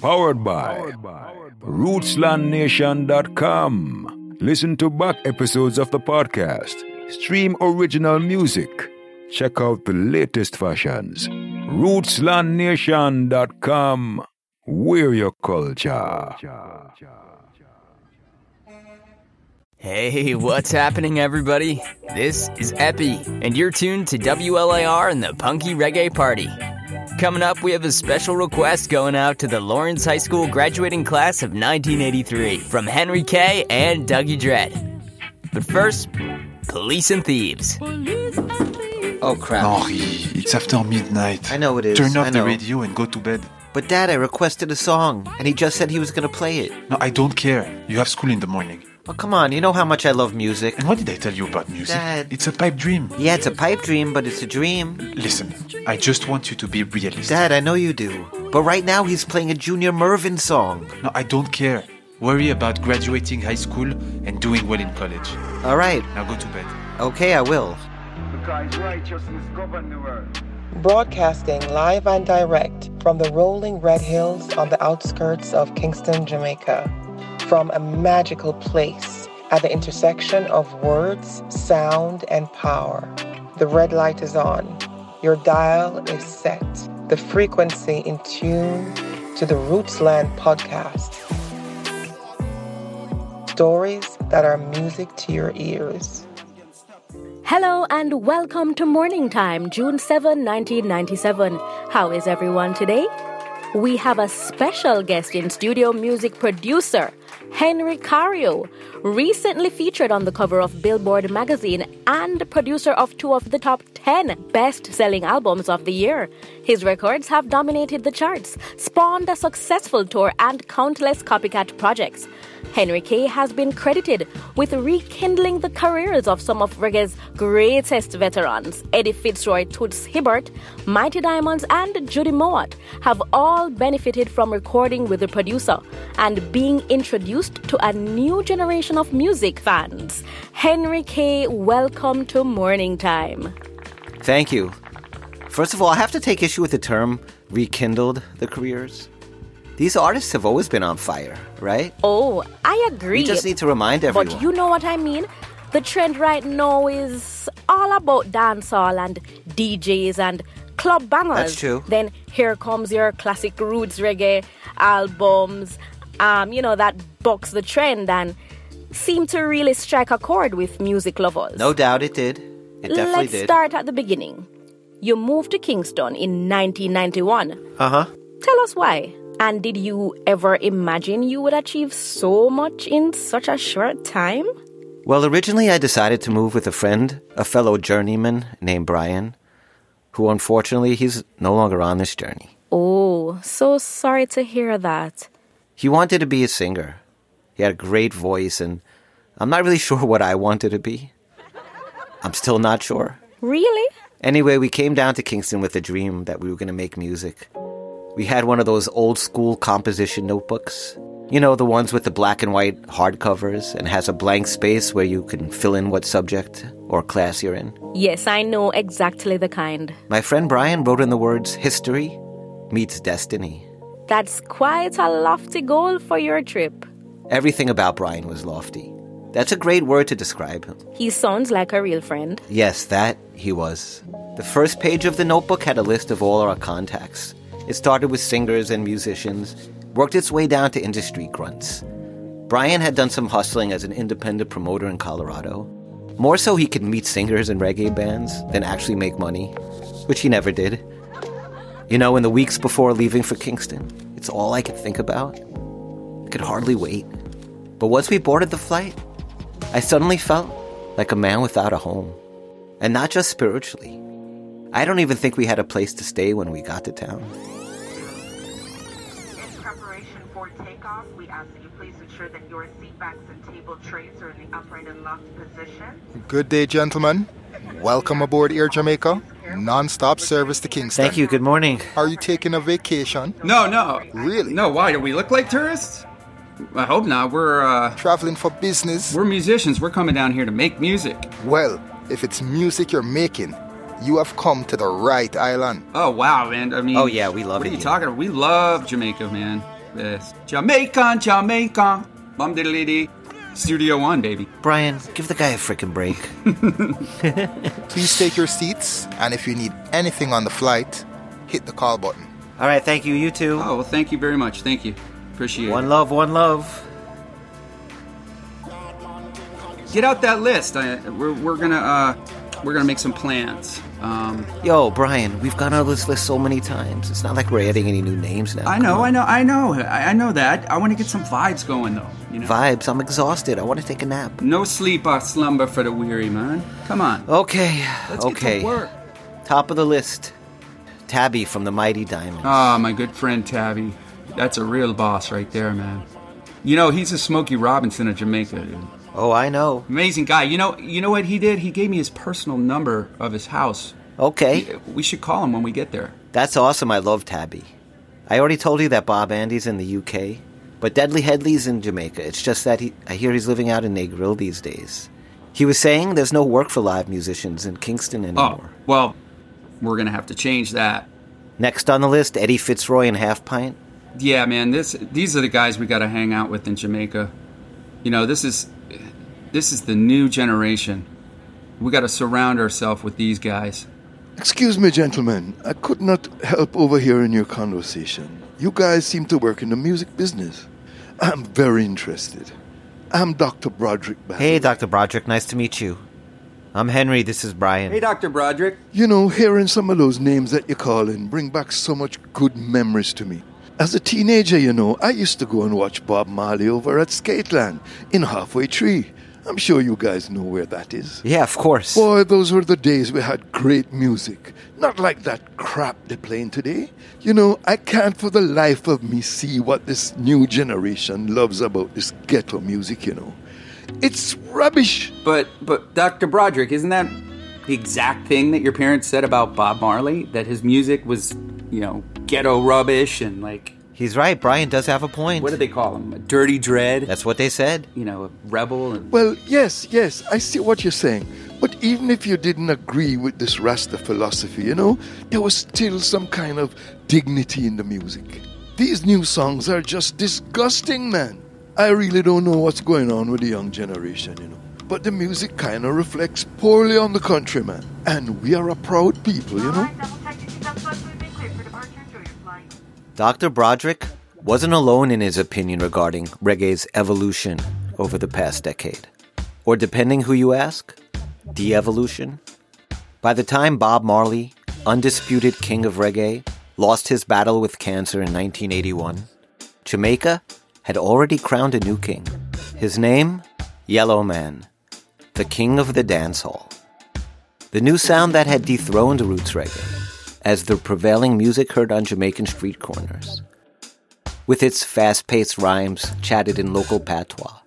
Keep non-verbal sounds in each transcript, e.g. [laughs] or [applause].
Powered by RootslandNation.com. Listen to back episodes of the podcast. Stream original music. Check out the latest fashions. RootslandNation.com. We're your culture. Hey, what's happening, everybody? This is Epi, and you're tuned to WLAR and the Punky Reggae Party. Coming up, we have a special request going out to the Lawrence High School graduating class of 1983 from Henry K. and Dougie Dread. But first, Police and Thieves. Oh crap. Oh, Henri, it's after midnight. I know it is. Turn off the radio and go to bed. But Dad, I requested a song, and he just said he was gonna play it. No, I don't care. You have school in the morning. Oh, come on, you know how much I love music. And what did I tell you about music? Dad. It's a pipe dream. Yeah, it's a pipe dream, but it's a dream. Listen, I just want you to be realistic. Dad, I know you do. But right now he's playing a Junior Murvin song. No, I don't care. Worry about graduating high school and doing well in college. Alright, Now go to bed. okay, I will. Because righteousness govern the world. Broadcasting live and direct from the rolling red hills on the outskirts of Kingston, Jamaica. From a magical place at the intersection of words, sound, and power. The red light is on. Your dial is set. The frequency in tune to the Rootsland podcast. Stories that are music to your ears. Hello and welcome to Morning Time, June 7, 1997. How is everyone today? We have a special guest in studio music producer, Henry Cario, recently featured on the cover of Billboard magazine and producer of two of the top 10 best selling albums of the year. His records have dominated the charts, spawned a successful tour, and countless copycat projects. Henry Kay has been credited with rekindling the careers of some of reggae's greatest veterans. Edi Fitzroy, Toots Hibbert, Mighty Diamonds, and Judy Mowatt have all benefited from recording with the producer and being introduced to a new generation of music fans. Henry Kay, welcome to Morning Time. Thank you. First of all, I have to take issue with the term rekindled the careers. These artists have always been on fire, right? Oh, I agree. We just need to remind everyone. But you know what I mean? The trend right now is all about dancehall and DJs and club bangers. That's true. Then here comes your classic roots reggae albums, um, you know, that bucks the trend and seem to really strike a chord with music lovers. no doubt it did. It definitely Let's did. start at the beginning. You moved to Kingston in 1991. Uh huh. Tell us why. And did you ever imagine you would achieve so much in such a short time? Well, originally I decided to move with a friend, a fellow journeyman named Brian, who unfortunately he's no longer on this journey. Oh, so sorry to hear that. He wanted to be a singer. He had a great voice, and I'm not really [laughs] sure what I wanted to be. I'm still not sure. Really? Anyway, we came down to Kingston with a dream that we were going to make music. We had one of those old school composition notebooks. You know, the ones with the black and white hardcovers and has a blank space where you can fill in what subject or class you're in. Yes, I know exactly the kind. My friend Brian wrote in the words history meets destiny. That's quite a lofty goal for your trip. Everything about Brian was lofty. That's a great word to describe him. He sounds like a real friend. Yes, that he was. The first page of the notebook had a list of all our contacts. It started with singers and musicians, worked its way down to industry grunts. Brian had done some hustling as an independent promoter in Colorado. More so he could meet singers and reggae bands than actually make money, which he never did. You know, in the weeks before leaving for Kingston, it's all I could think about. I could hardly wait. But once we boarded the flight, I suddenly felt like a man without a home. And not just spiritually. I don't even think we had a place to stay when we got to town. For we ask that you please ensure that your seat backs and table trays are in the upright and locked position. Good day, gentlemen. Welcome aboard Air Jamaica. Non-stop service to Kingston. Thank you. Good morning. Are you taking a vacation? No, no. Really? No, why? Do we look like tourists? I hope not. We're uh Traveling for business? we're musicians. We're coming down here to make music. Well, if it's music you're making, you have come to the right island. Oh wow, man. I mean Oh, yeah, we love What it are you here. talking about? We love Jamaica, man. Yes. Jamaican, Jamaican. Bum diddly dee. Studio One, baby. Brian, give the guy a freaking break. [laughs] Please take your seats, and if you need anything on the flight, hit the call button. All right, thank you. You too. Oh, well, thank you very much. Thank you. Appreciate One it. One love, one love. Get out that list. I, we're, we're gonna uh, we're gonna make some plans. Um, Yo, Brian, we've gone over this list so many times. It's not like we're adding any new names now. I know, I know, I know, I, I know that. I want to get some vibes going though. You know, Vibes, I'm exhausted. I want to take a nap. no sleep or slumber for the weary, man. Come on. Okay, Let's get to okay. work. Top of the list Tabby from the Mighty Diamonds. Ah, my good friend Tabby. That's a real boss right there, man. You know, he's a Smokey Robinson of Jamaica, dude. Oh, I know. Amazing guy. You know, you know what he did? He gave me his personal number of his house. Okay, We should call him when we get there. that's awesome. I love Tabby. I already told you that Bob Andy's in the UK, but Deadly Headley's in Jamaica. It's just that he, I hear he's living out in Negril these days. He was saying there's no work for live musicians in Kingston oh, anymore. Oh, well, we're gonna have to change that. Next on the list, Edi Fitzroy and Half Pint. Yeah, man. This these are the guys we got to hang out with in Jamaica. You know, this is this is the new generation. We got to surround ourselves with these guys. Excuse me, gentlemen. I could not help overhearing your conversation. You guys seem to work in the music business. I'm very interested. I'm Dr. Broderick Bannon. Hey, Dr. Broderick, nice to meet you. I'm Henry, this is Brian. Hey, Dr. Broderick. You know, hearing some of those names that you call in bring back so much good memories to me. As a teenager, you know, I used to go and watch Bob Marley over at Skateland in Halfway Tree. I'm sure you guys know where that is. Yeah, of course. Boy, those were the days we had great music. Not like that crap they're playing today. You know, I can't for the life of me see what this new generation loves about this ghetto music, you know. It's rubbish. But but Dr. Broderick, isn't that the exact thing that your parents said about Bob Marley? That his music was, you know, ghetto rubbish and like He's right, Brian does have a point. what do they call him? A dirty dread? That's what they said. You know, a rebel. And, Well, yes, yes, I see what you're saying. But even if you didn't agree with this Rasta philosophy, you know, there was still some kind of dignity in the music. These new songs are just disgusting, man. I really don't know what's going on with the young generation, you know. But the music kind of reflects poorly on the country, man. And we are a proud people, you know. Dr. Broderick wasn't alone in his opinion regarding reggae's evolution over the past decade. Or depending who you ask, de evolution. By the time Bob Marley, undisputed king of reggae, lost his battle with cancer in 1981, Jamaica had already crowned a new king. His name? Yellowman, the king of the dance hall. The new sound that had dethroned roots reggae as the prevailing music heard on Jamaican street corners. With its fast paced rhymes chatted in local patois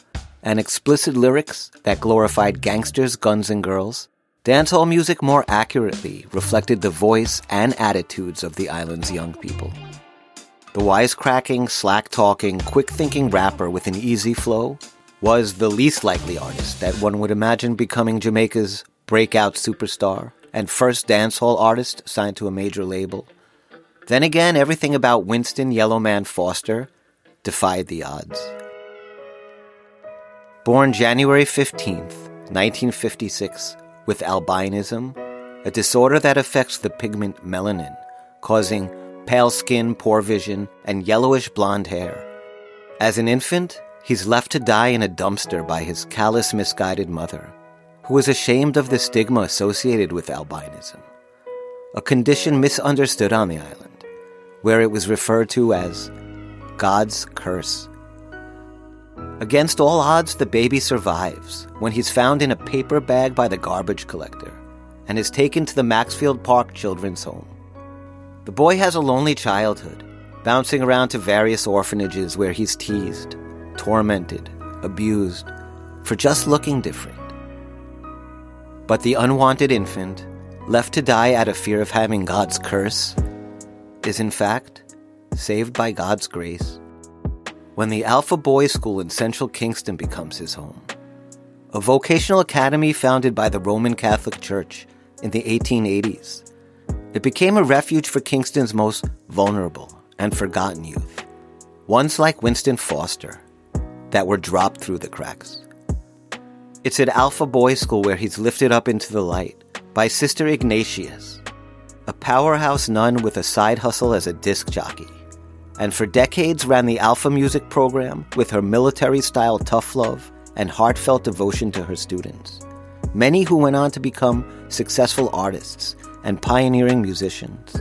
and explicit lyrics that glorified gangsters, guns, and girls, dancehall music more accurately reflected the voice and attitudes of the island's young people. The wisecracking, slack talking, quick thinking rapper with an easy flow was the least likely artist that one would imagine becoming Jamaica's breakout superstar and first dancehall artist signed to a major label. Then again, everything about Winston Yellowman Foster defied the odds. Born January 15th, 1956, with albinism, a disorder that affects the pigment melanin, causing pale skin, poor vision, and yellowish blonde hair. As an infant, he's left to die in a dumpster by his callous, misguided mother, who is ashamed of the stigma associated with albinism, a condition misunderstood on the island, where it was referred to as God's curse. Against all odds, the baby survives when he's found in a paper bag by the garbage collector and is taken to the Maxfield Park Children's Home. The boy has a lonely childhood, bouncing around to various orphanages where he's teased, tormented, abused, for just looking different. But the unwanted infant, left to die out of fear of having God's curse, is in fact saved by God's grace when the Alpha Boys School in central Kingston becomes his home. A vocational academy founded by the Roman Catholic Church in the 1880s. It became a refuge for Kingston's most vulnerable and forgotten youth. ones like Winston Foster, that were dropped through the cracks. It's at Alpha Boys School where he's lifted up into the light by Sister Ignatius, a powerhouse nun with a side hustle as a disc jockey, and for decades ran the Alpha Music program with her military style tough love and heartfelt devotion to her students. Many who went on to become successful artists and pioneering musicians.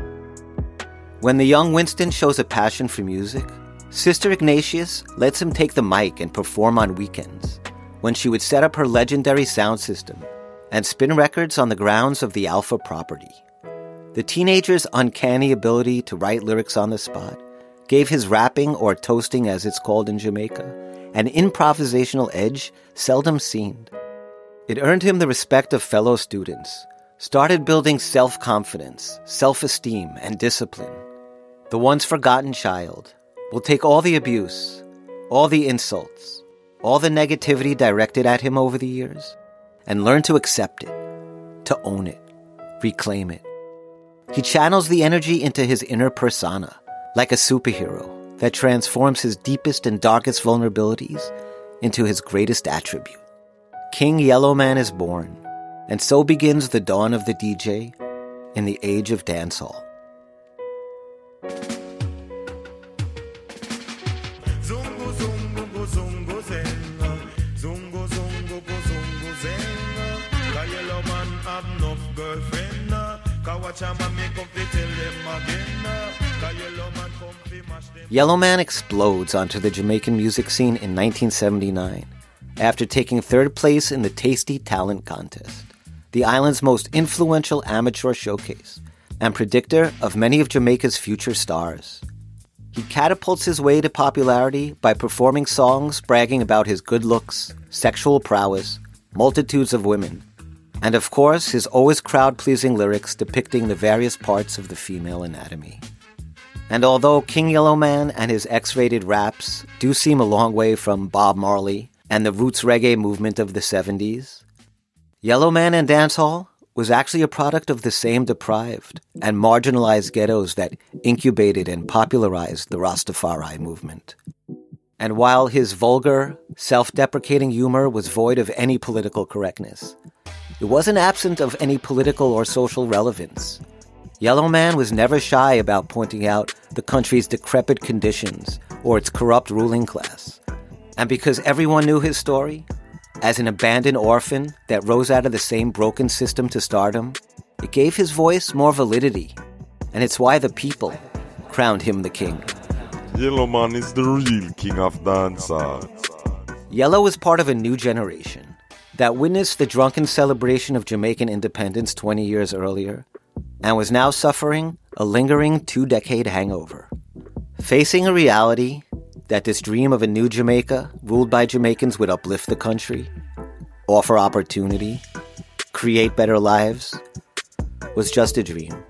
When the young Winston shows a passion for music, Sister Ignatius lets him take the mic and perform on weekends, when she would set up her legendary sound system and spin records on the grounds of the Alpha property. The teenager's uncanny ability to write lyrics on the spot gave his rapping, or toasting as it's called in Jamaica, an improvisational edge seldom seen. It earned him the respect of fellow students, started building self confidence, self esteem, and discipline. The once forgotten child will take all the abuse, all the insults, all the negativity directed at him over the years, and learn to accept it, to own it, reclaim it. He channels the energy into his inner persona, like a superhero that transforms his deepest and darkest vulnerabilities into his greatest attribute. King Yellowman is born, and so begins the dawn of the DJ in the age of dancehall. Yellowman explodes onto the Jamaican music scene in 1979 after taking third place in the Tastee Talent Contest, the island's most influential amateur showcase and predictor of many of Jamaica's future stars. He catapults his way to popularity by performing songs bragging about his good looks, sexual prowess, multitudes of women, and of course, his always crowd pleasing lyrics depicting the various parts of the female anatomy. And although King Yellowman and his X rated raps do seem a long way from Bob Marley and the roots reggae movement of the 70s, Yellowman and Dancehall was actually a product of the same deprived and marginalized ghettos that incubated and popularized the Rastafari movement. And while his vulgar, self deprecating humor was void of any political correctness, it wasn't absent of any political or social relevance. Yellowman was never shy about pointing out the country's decrepit conditions or its corrupt ruling class. And because everyone knew his story, as an abandoned orphan that rose out of the same broken system to stardom, it gave his voice more validity. And it's why the people crowned him the king. Yellowman is the real king of dancers. Yellow is part of a new generation that witnessed the drunken celebration of Jamaican independence 20 years earlier and was now suffering a lingering two decade hangover. Facing a reality that this dream of a new Jamaica, ruled by Jamaicans, would uplift the country, offer opportunity, create better lives, was just a dream.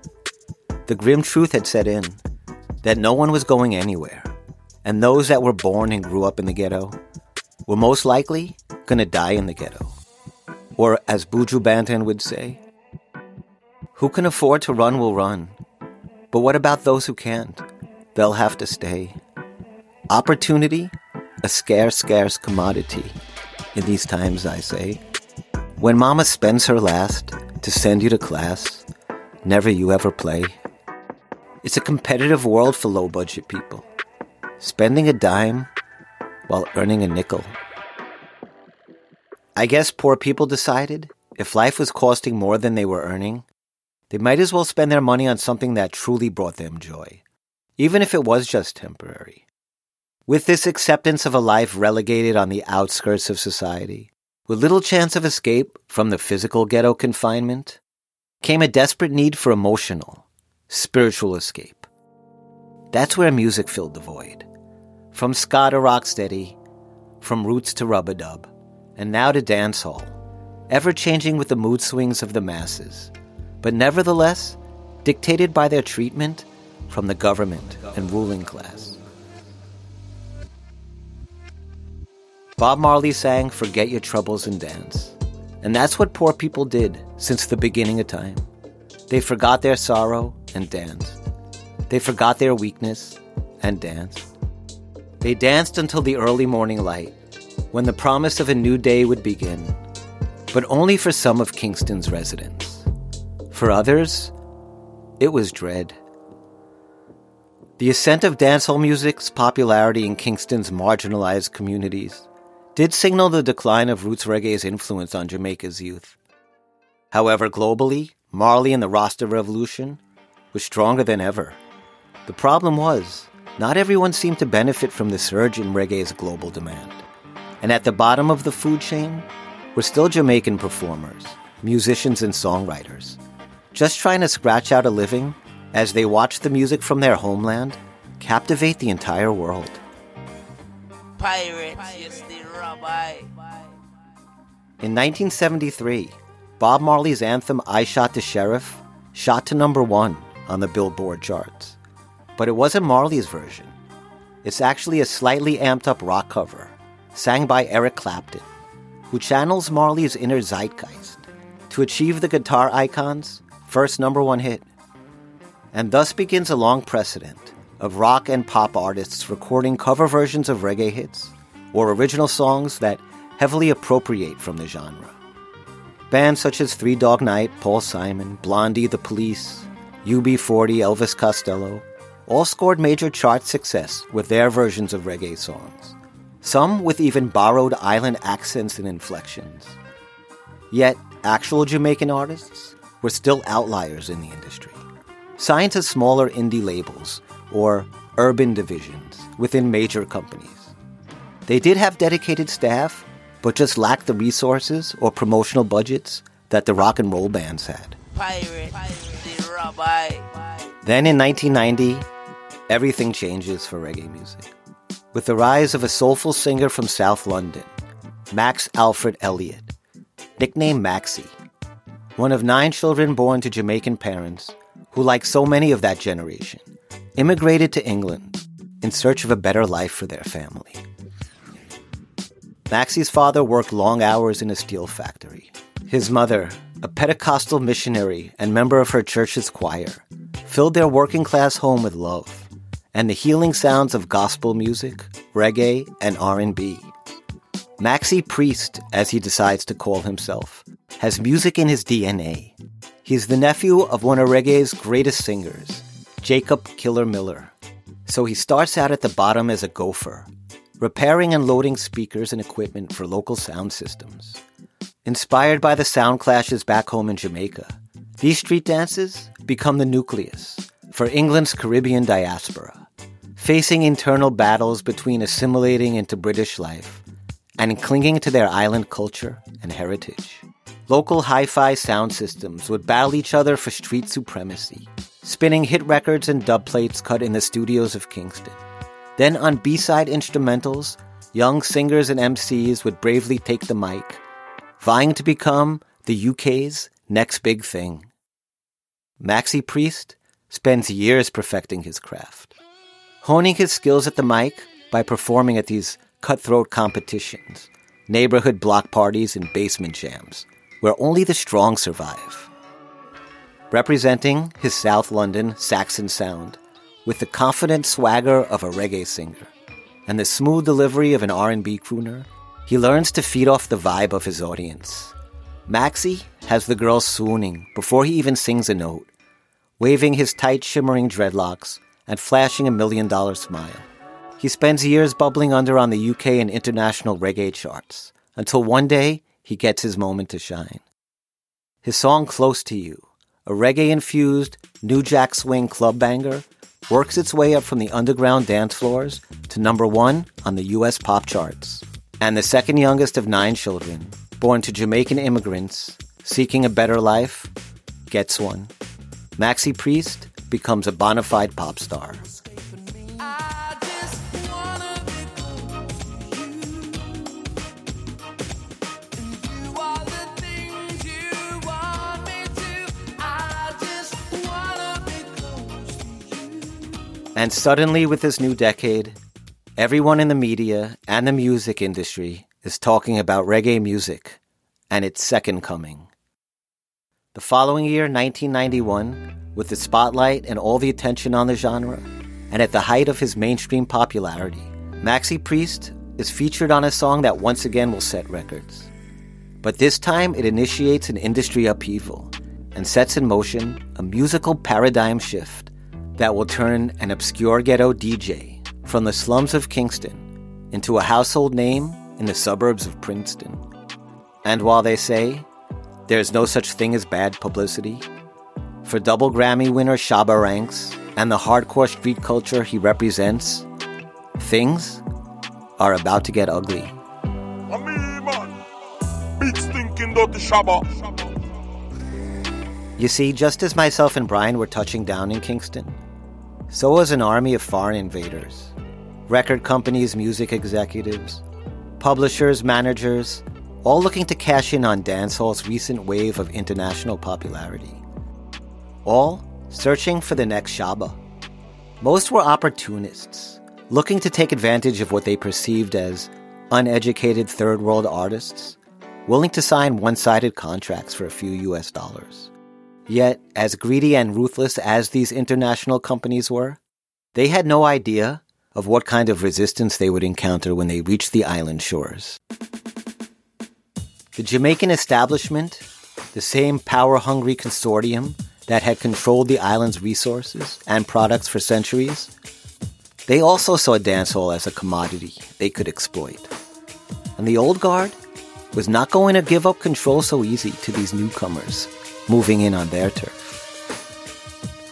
The grim truth had set in that no one was going anywhere, and those that were born and grew up in the ghetto were most likely going to die in the ghetto. Or, as Buju Banton would say, who can afford to run will run. But what about those who can't? They'll have to stay. Opportunity, a scarce, scarce commodity. In these times, I say. When mama spends her last to send you to class, never you ever play. It's a competitive world for low budget people. Spending a dime while earning a nickel. I guess poor people decided if life was costing more than they were earning, they might as well spend their money on something that truly brought them joy, even if it was just temporary. With this acceptance of a life relegated on the outskirts of society, with little chance of escape from the physical ghetto confinement, came a desperate need for emotional, spiritual escape. That's where music filled the void. From ska to rocksteady, from roots to rub-a-dub, and now to dancehall, ever changing with the mood swings of the masses but nevertheless dictated by their treatment from the government and ruling class. Bob Marley sang Forget Your Troubles and Dance. And that's what poor people did since the beginning of time. They forgot their sorrow and danced. They forgot their weakness and danced. They danced until the early morning light, when the promise of a new day would begin, but only for some of Kingston's residents. For others, it was dread. The ascent of dancehall music's popularity in Kingston's marginalized communities did signal the decline of roots reggae's influence on Jamaica's youth. However, globally, Marley and the Rasta Revolution was stronger than ever. The problem was, not everyone seemed to benefit from the surge in reggae's global demand. And at the bottom of the food chain were still Jamaican performers, musicians, and songwriters, just trying to scratch out a living as they watched the music from their homeland captivate the entire world. Pirates, rabbi. In 1973, Bob Marley's anthem I Shot the Sheriff shot to number one on the Billboard charts. But it wasn't Marley's version. It's actually a slightly amped up rock cover, sang by Eric Clapton, who channels Marley's inner zeitgeist to achieve the guitar icon's first number one hit. And thus begins a long precedent of rock and pop artists recording cover versions of reggae hits or original songs that heavily appropriate from the genre. Bands such as Three Dog Night, Paul Simon, Blondie, The Police, UB40, Elvis Costello, all scored major chart success with their versions of reggae songs, some with even borrowed island accents and inflections. Yet, actual Jamaican artists were still outliers in the industry, signed to smaller indie labels or urban divisions within major companies. They did have dedicated staff, but just lacked the resources or promotional budgets that the rock and roll bands had. Pirate, the rabbi. Then in 1990, everything changes for reggae music. With the rise of a soulful singer from South London, Max Alfred Elliott, nicknamed Maxie, one of nine children born to Jamaican parents who, like so many of that generation, immigrated to England in search of a better life for their family. Maxie's father worked long hours in a steel factory. His mother, a Pentecostal missionary and member of her church's choir, filled their working class home with love and the healing sounds of gospel music, reggae, and R&B. Maxi Priest, as he decides to call himself, has music in his DNA. He's the nephew of one of reggae's greatest singers, Jacob Killer Miller. So he starts out at the bottom as a gopher, repairing and loading speakers and equipment for local sound systems. Inspired by the sound clashes back home in Jamaica, these street dances become the nucleus for England's Caribbean diaspora, facing internal battles between assimilating into British life and clinging to their island culture and heritage. Local hi fi sound systems would battle each other for street supremacy, spinning hit records and dub plates cut in the studios of Kingston. Then on B side instrumentals, young singers and MCs would bravely take the mic, vying to become the UK's next big thing. Maxi Priest spends years perfecting his craft, honing his skills at the mic by performing at these cutthroat competitions, neighborhood block parties, and basement jams, where only the strong survive. Representing his South London Saxon sound with the confident swagger of a reggae singer and the smooth delivery of an R&B crooner, he learns to feed off the vibe of his audience. Maxie has the girls swooning before he even sings a note, waving his tight shimmering dreadlocks and flashing a million dollar smile. He spends years bubbling under on the UK and international reggae charts until one day he gets his moment to shine. His song Close to You, a reggae infused New Jack Swing club banger, works its way up from the underground dance floors to number one on the US pop charts. And the second youngest of nine children, born to Jamaican immigrants seeking a better life, gets one. Maxi Priest becomes a bona fide pop star. And suddenly, with this new decade, everyone in the media and the music industry is talking about reggae music and its second coming. The following year, 1991, with the spotlight and all the attention on the genre, and at the height of his mainstream popularity, Maxi Priest is featured on a song that once again will set records. But this time it initiates an industry upheaval and sets in motion a musical paradigm shift that will turn an obscure ghetto DJ from the slums of Kingston into a household name in the suburbs of Princeton. And while they say there's no such thing as bad publicity, for double Grammy winner Shabba Ranks and the hardcore street culture he represents, things are about to get ugly. Big stinking dirty shabba. You see, just as myself and Brian were touching down in Kingston, so was an army of foreign invaders. Record companies, music executives, publishers, managers, all looking to cash in on dancehall's recent wave of international popularity. All searching for the next Shabba. Most were opportunists, looking to take advantage of what they perceived as uneducated third world artists, willing to sign one sided contracts for a few US dollars. Yet, as greedy and ruthless as these international companies were, they had no idea of what kind of resistance they would encounter when they reached the island shores. The Jamaican establishment, the same power hungry consortium that had controlled the island's resources and products for centuries, they also saw dancehall as a commodity they could exploit. And the old guard was not going to give up control so easy to these newcomers moving in on their turf.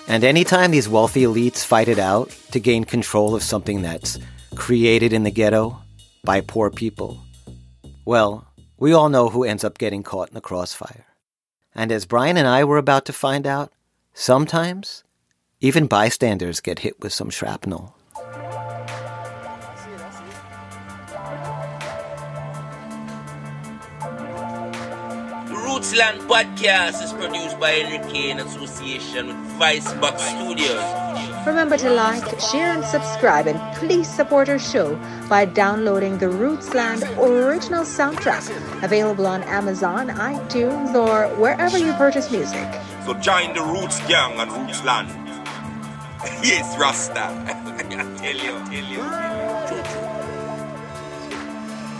And anytime these wealthy elites fight it out to gain control of something that's created in the ghetto by poor people, well, we all know who ends up getting caught in the crossfire. And as Brian and I were about to find out, sometimes even bystanders get hit with some shrapnel. Rootsland podcast is produced by Henry K in association with Vice Box Studios. Remember to like, share, and subscribe, and please support our show by downloading the Rootsland original soundtrack, available on Amazon, iTunes, or wherever you purchase music. So join the Roots Gang and Rootsland. [laughs] yes, Rasta. [laughs] I tell you, tell you.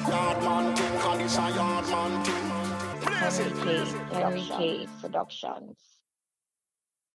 Yardman thing, and yardman thing. Henry K. Henry K. Productions.